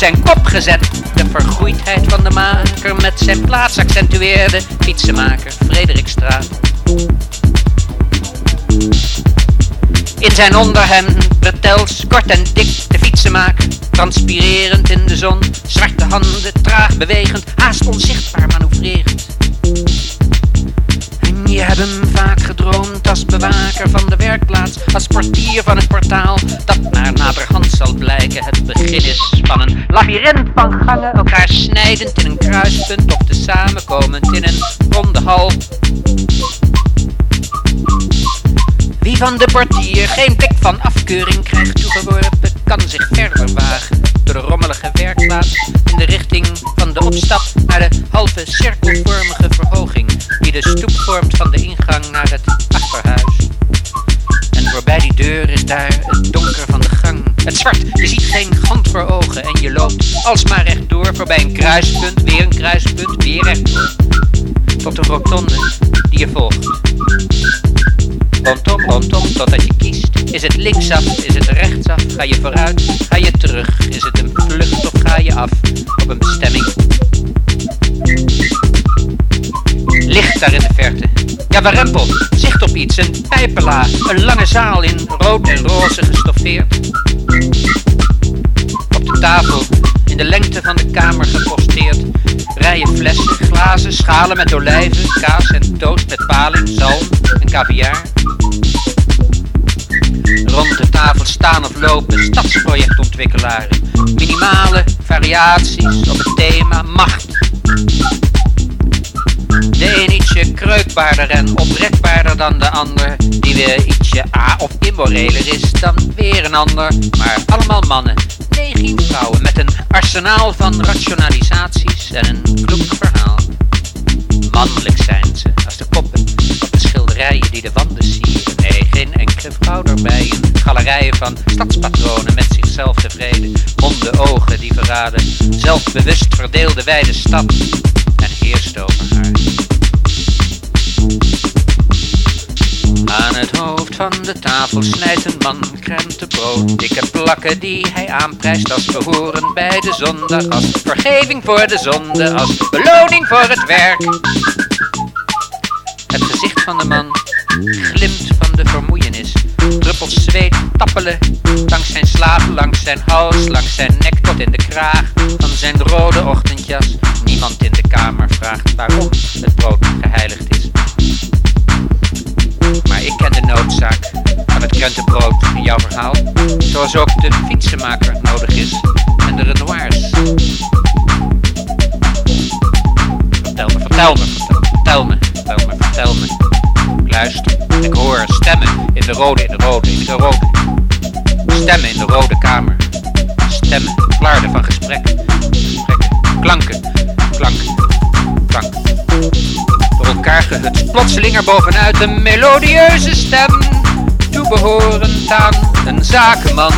zijn kop gezet. De vergroeidheid van de maker met zijn plaats accentueerde. Fietsenmaker Frederikstraat. In zijn onderhemd vertels kort en dik de fietsenmaker, transpirerend in de zon, zwarte handen traag bewegend, labyrint van gangen, elkaar snijdend in een kruispunt of te samenkomend in een ronde hal. Wie van de portier geen blik van afkeuring krijgt alsmaar rechtdoor voorbij een kruispunt, weer een kruispunt, weer rechtdoor. Tot een rotonde die je volgt. Rondom, rondom, totdat je kiest. Is het linksaf, is het rechtsaf? Ga je vooruit, ga je terug? Is het een vlucht of ga je af op een bestemming? Licht daar in de verte. Ja, warempel, zicht op iets, een pijpela, een lange zaal in rood en roze gestoffeerd. Op de tafel, de lengte van de kamer geposteerd, rijen flessen, glazen, schalen met olijven, kaas en toast met paling, zalm en caviar. Rond de tafel staan of lopen stadsprojectontwikkelaren. Minimale variaties op het thema macht. De een ietsje kreukbaarder en oprekbaarder dan de ander, die weer ietsje a of immoreler is dan weer een ander, maar allemaal mannen. 19 vrouwen met een arsenaal van rationalisaties en een kloek verhaal. Mannelijk zijn ze, als de koppen op de schilderijen die de wanden sieren. Nee, geen enkele vrouw erbij. In galerijen van stadspatronen met zichzelf tevreden. Monden, ogen die verraden. Zelfbewust verdeelde wijde stad. En heerst over haar. Aan het hoofd van de tafel snijdt een man krentenbrood. Dikke plakken die hij aanprijst als behoren bij de zondag. Als vergeving voor de zonde, als beloning voor het werk. Het gezicht van de man glimt van de vermoeienis. Druppels zweet tappelen langs zijn slapen, langs zijn hals, langs zijn nek tot in de kraag van zijn rode ochtendjas. Niemand in de kamer vraagt waarom het brood geheiligd is. Ik ken de noodzaak van het krentenbrood in jouw verhaal, zoals ook de fietsenmaker nodig is en de Renoirs. Vertel me, vertel me, vertel me, vertel me, vertel me. Ik luister, ik hoor stemmen in de rode, in de rode, in de rode. Stemmen in de rode kamer. Stemmen, flarden van gesprekken. Gesprekken, klanken, klanken, klanken elkaar gehutst. Plotseling er bovenuit een melodieuze stem, toebehorend aan een zakenman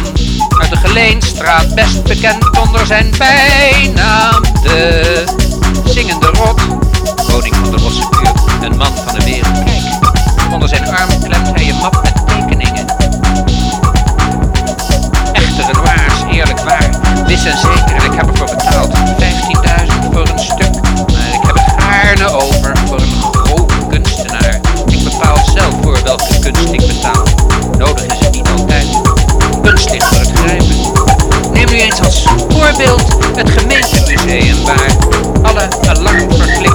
uit de Geleenstraat, best bekend onder zijn bijnaam de zingende rot. Koning van de rosse buurt, een man van de wereld. Kijk, onder zijn arm klemt hij een map met tekeningen. Echte Renoirs, eerlijk waar, wis en zeker, en ik heb ervoor betaald 15.000 voor een stuk, maar ik heb het gaarne over ik betaal. Nodig is het niet altijd. Kunst ligt voor het grijpen. Neem nu eens als voorbeeld het gemeentemuseum waar alle alarmverklikkers uitmonden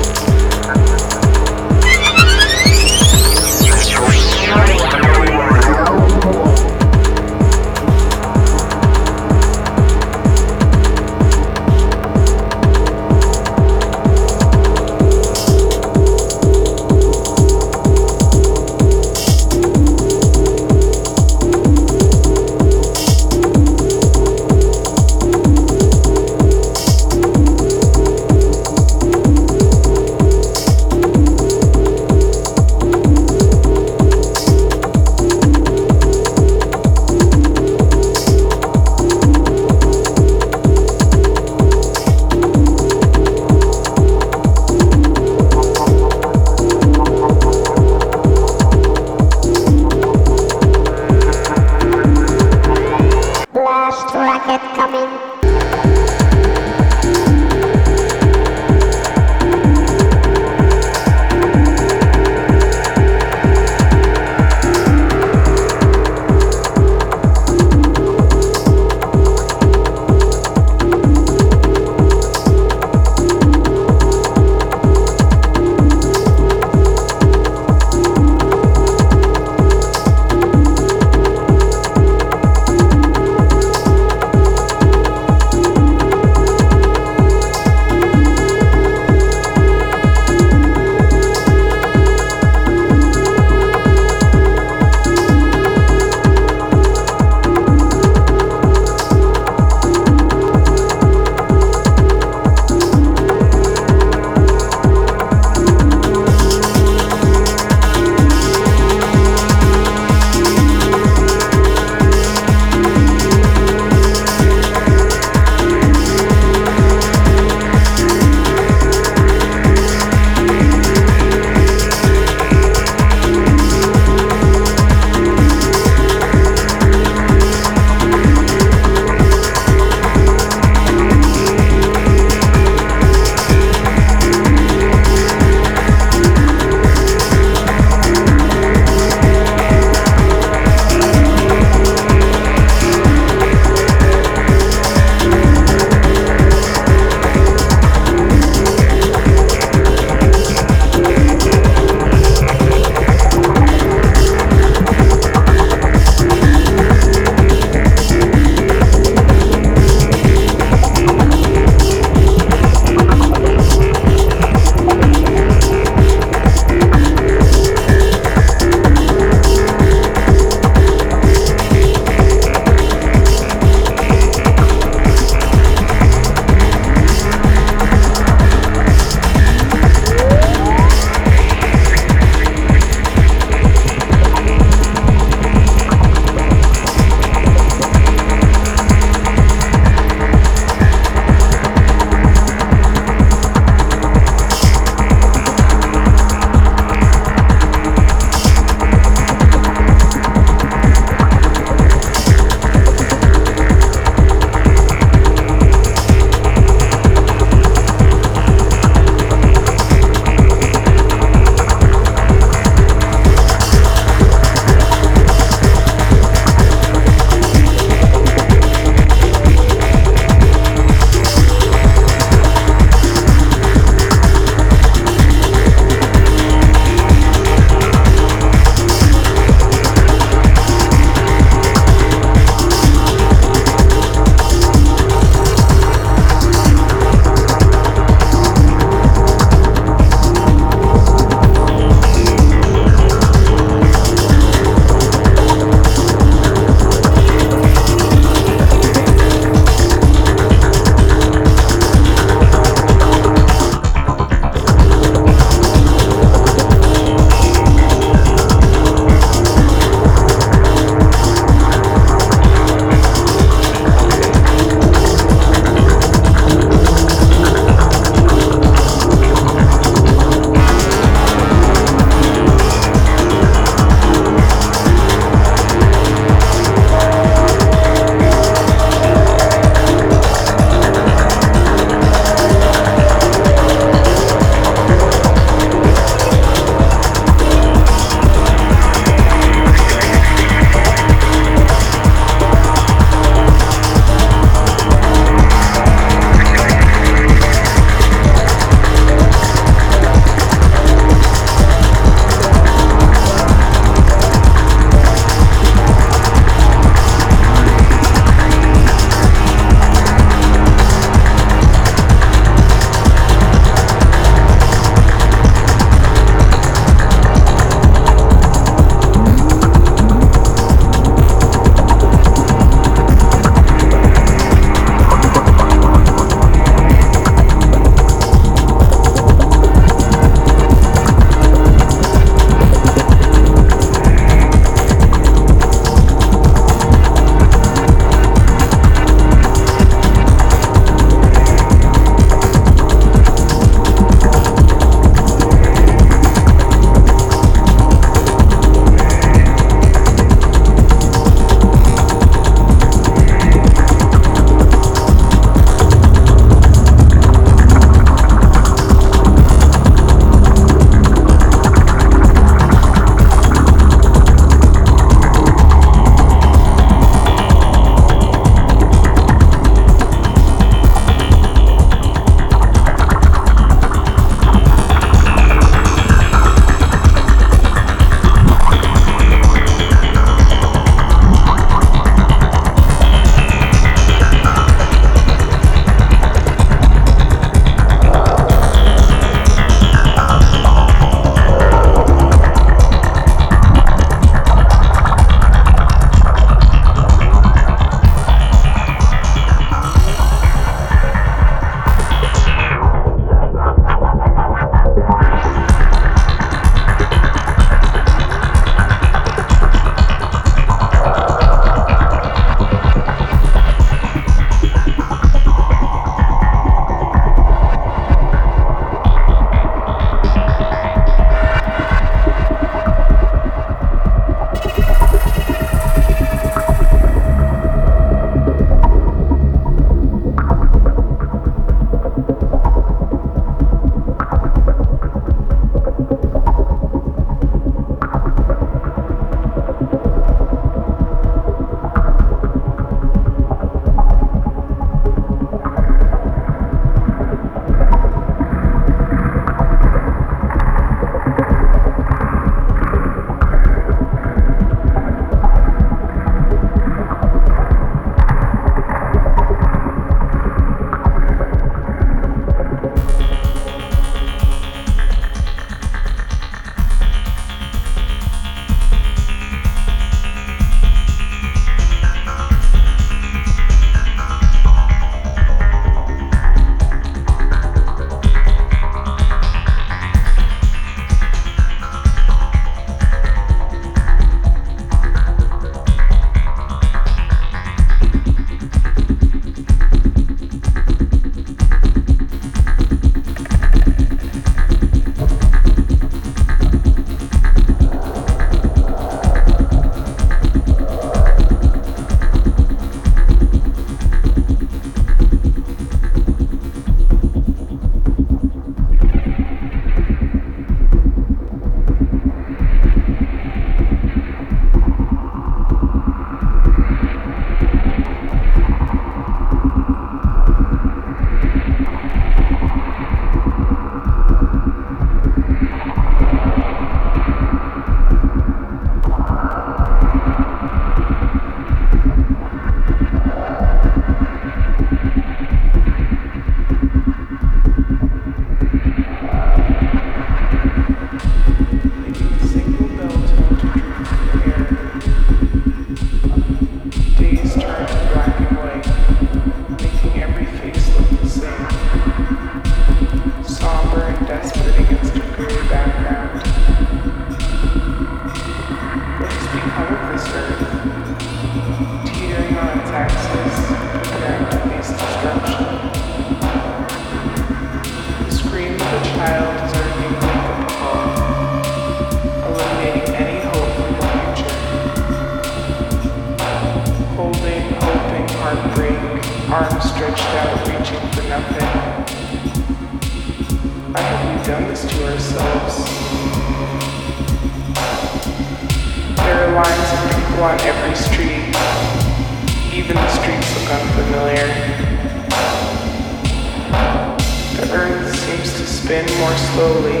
slowly.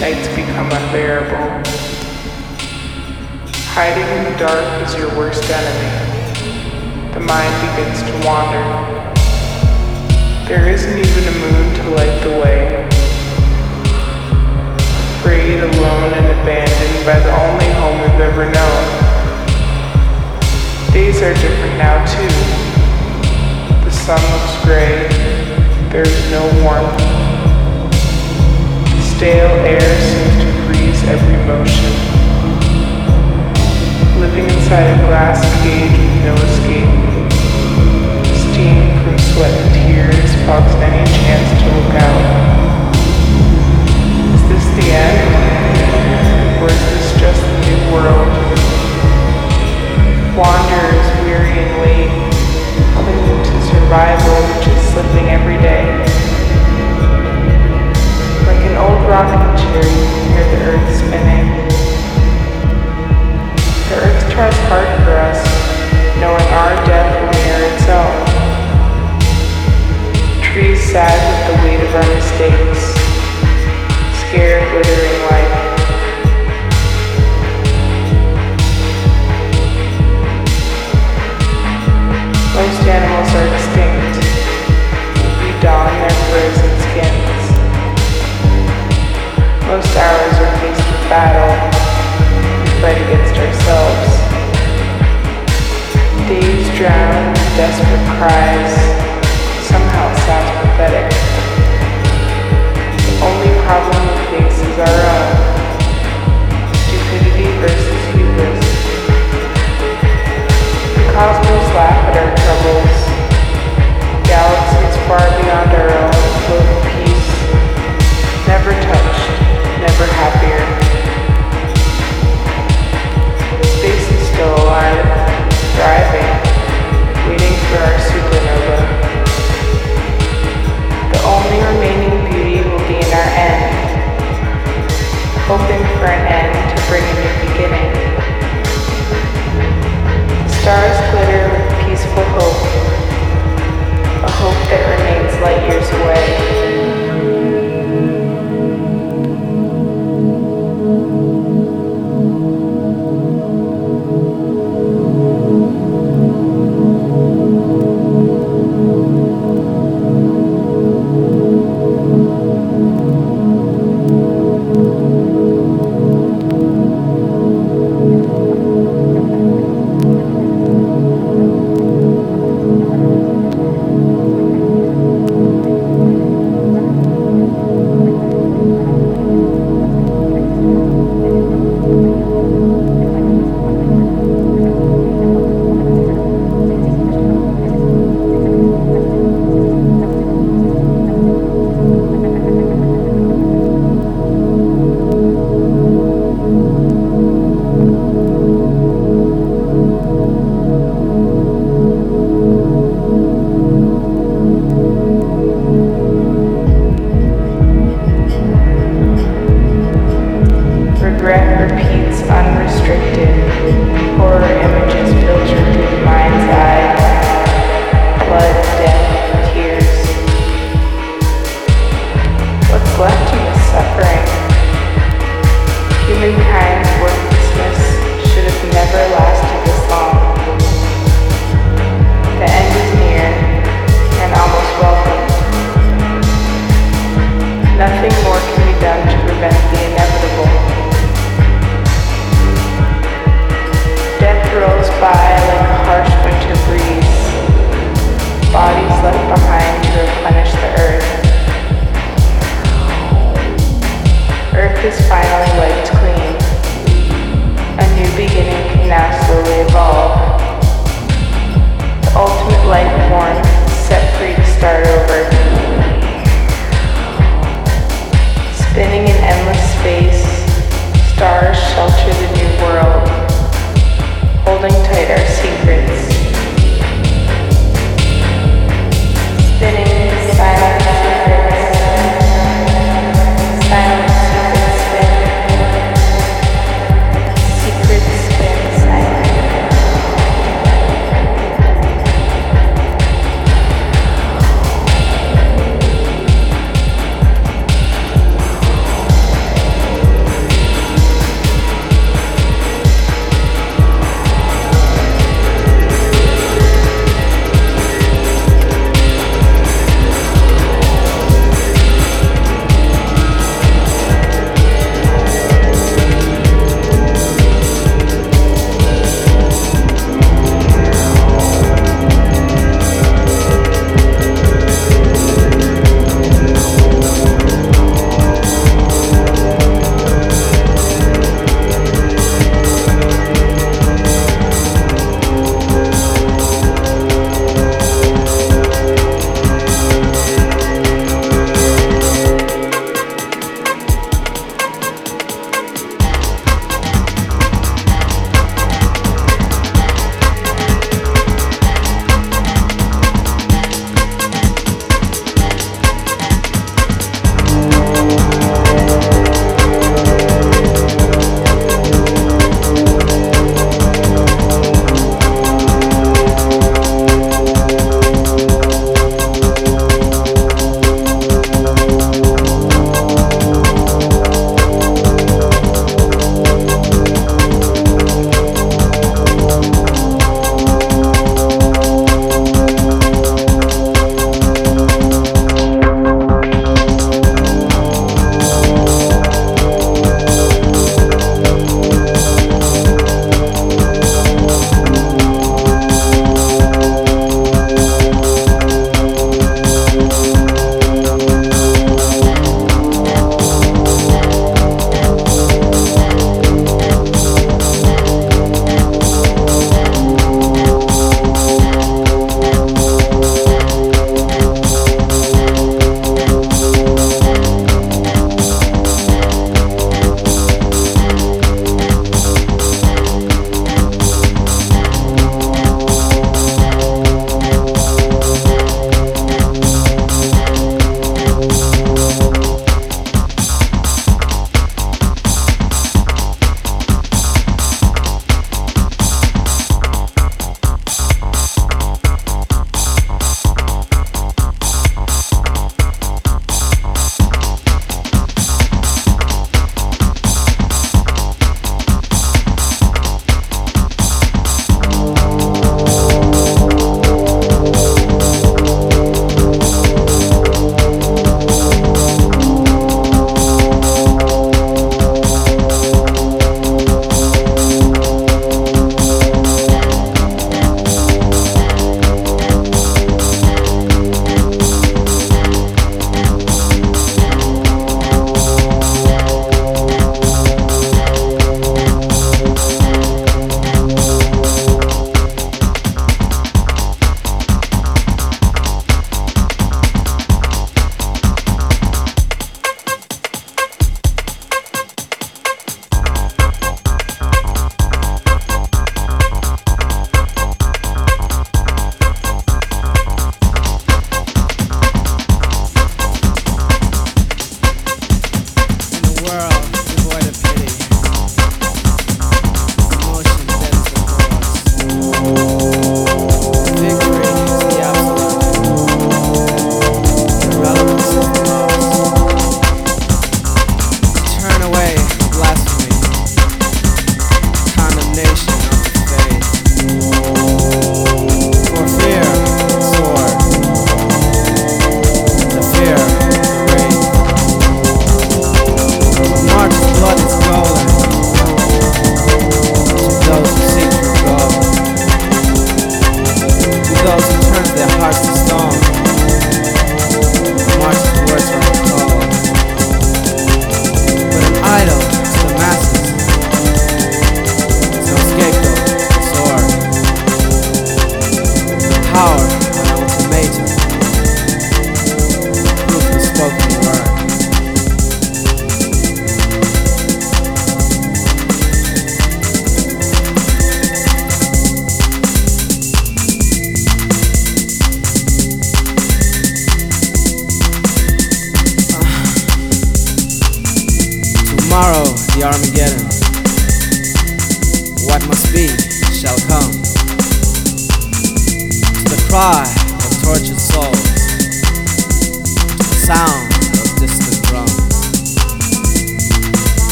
Nights become unbearable. Hiding in the dark is your worst enemy. The mind begins to wander. There isn't even a moon to light the way. Afraid, alone, and abandoned by the only home we've ever known. Days are different now, too. The sun looks gray. There's no warmth. Stale air seems to freeze every motion. Living inside a glass cage with no escape. Steam from sweat and tears fogs any chance to look out. Is this the end? Or is this just the new world? Wanderers weary and late, clinging to survival which is slipping every day. An old rocking chair, you can hear the earth spinning. The earth tries hard for us, knowing our death will mirror itself. Trees sad with the weight of our mistakes, scared, withering life. Most hours are faced with battle. We fight against ourselves. Days drown in desperate cries. Somehow it sounds pathetic. The only problem we face is our own. Stupidity versus hubris. The cosmos laugh at our troubles. Galaxies far beyond our own float peace. Never touched, never happier. Stacy's still alive, thriving, waiting for our supernova. The only remaining beauty will be in our end, hoping for an end to bring a new beginning. Stars glitter with peaceful hope, a hope that remains light years away.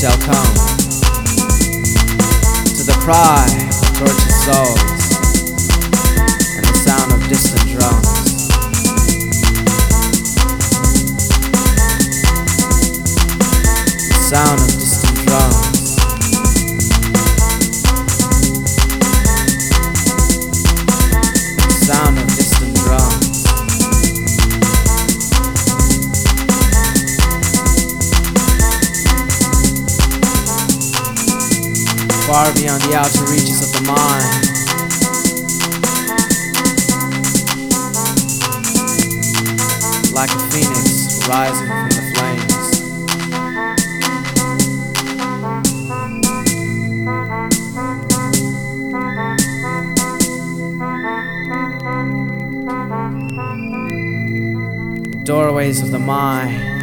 shall come to the cry of virgin souls. the outer reaches of the mind. Like a phoenix rising from the flames. Doorways of the mind.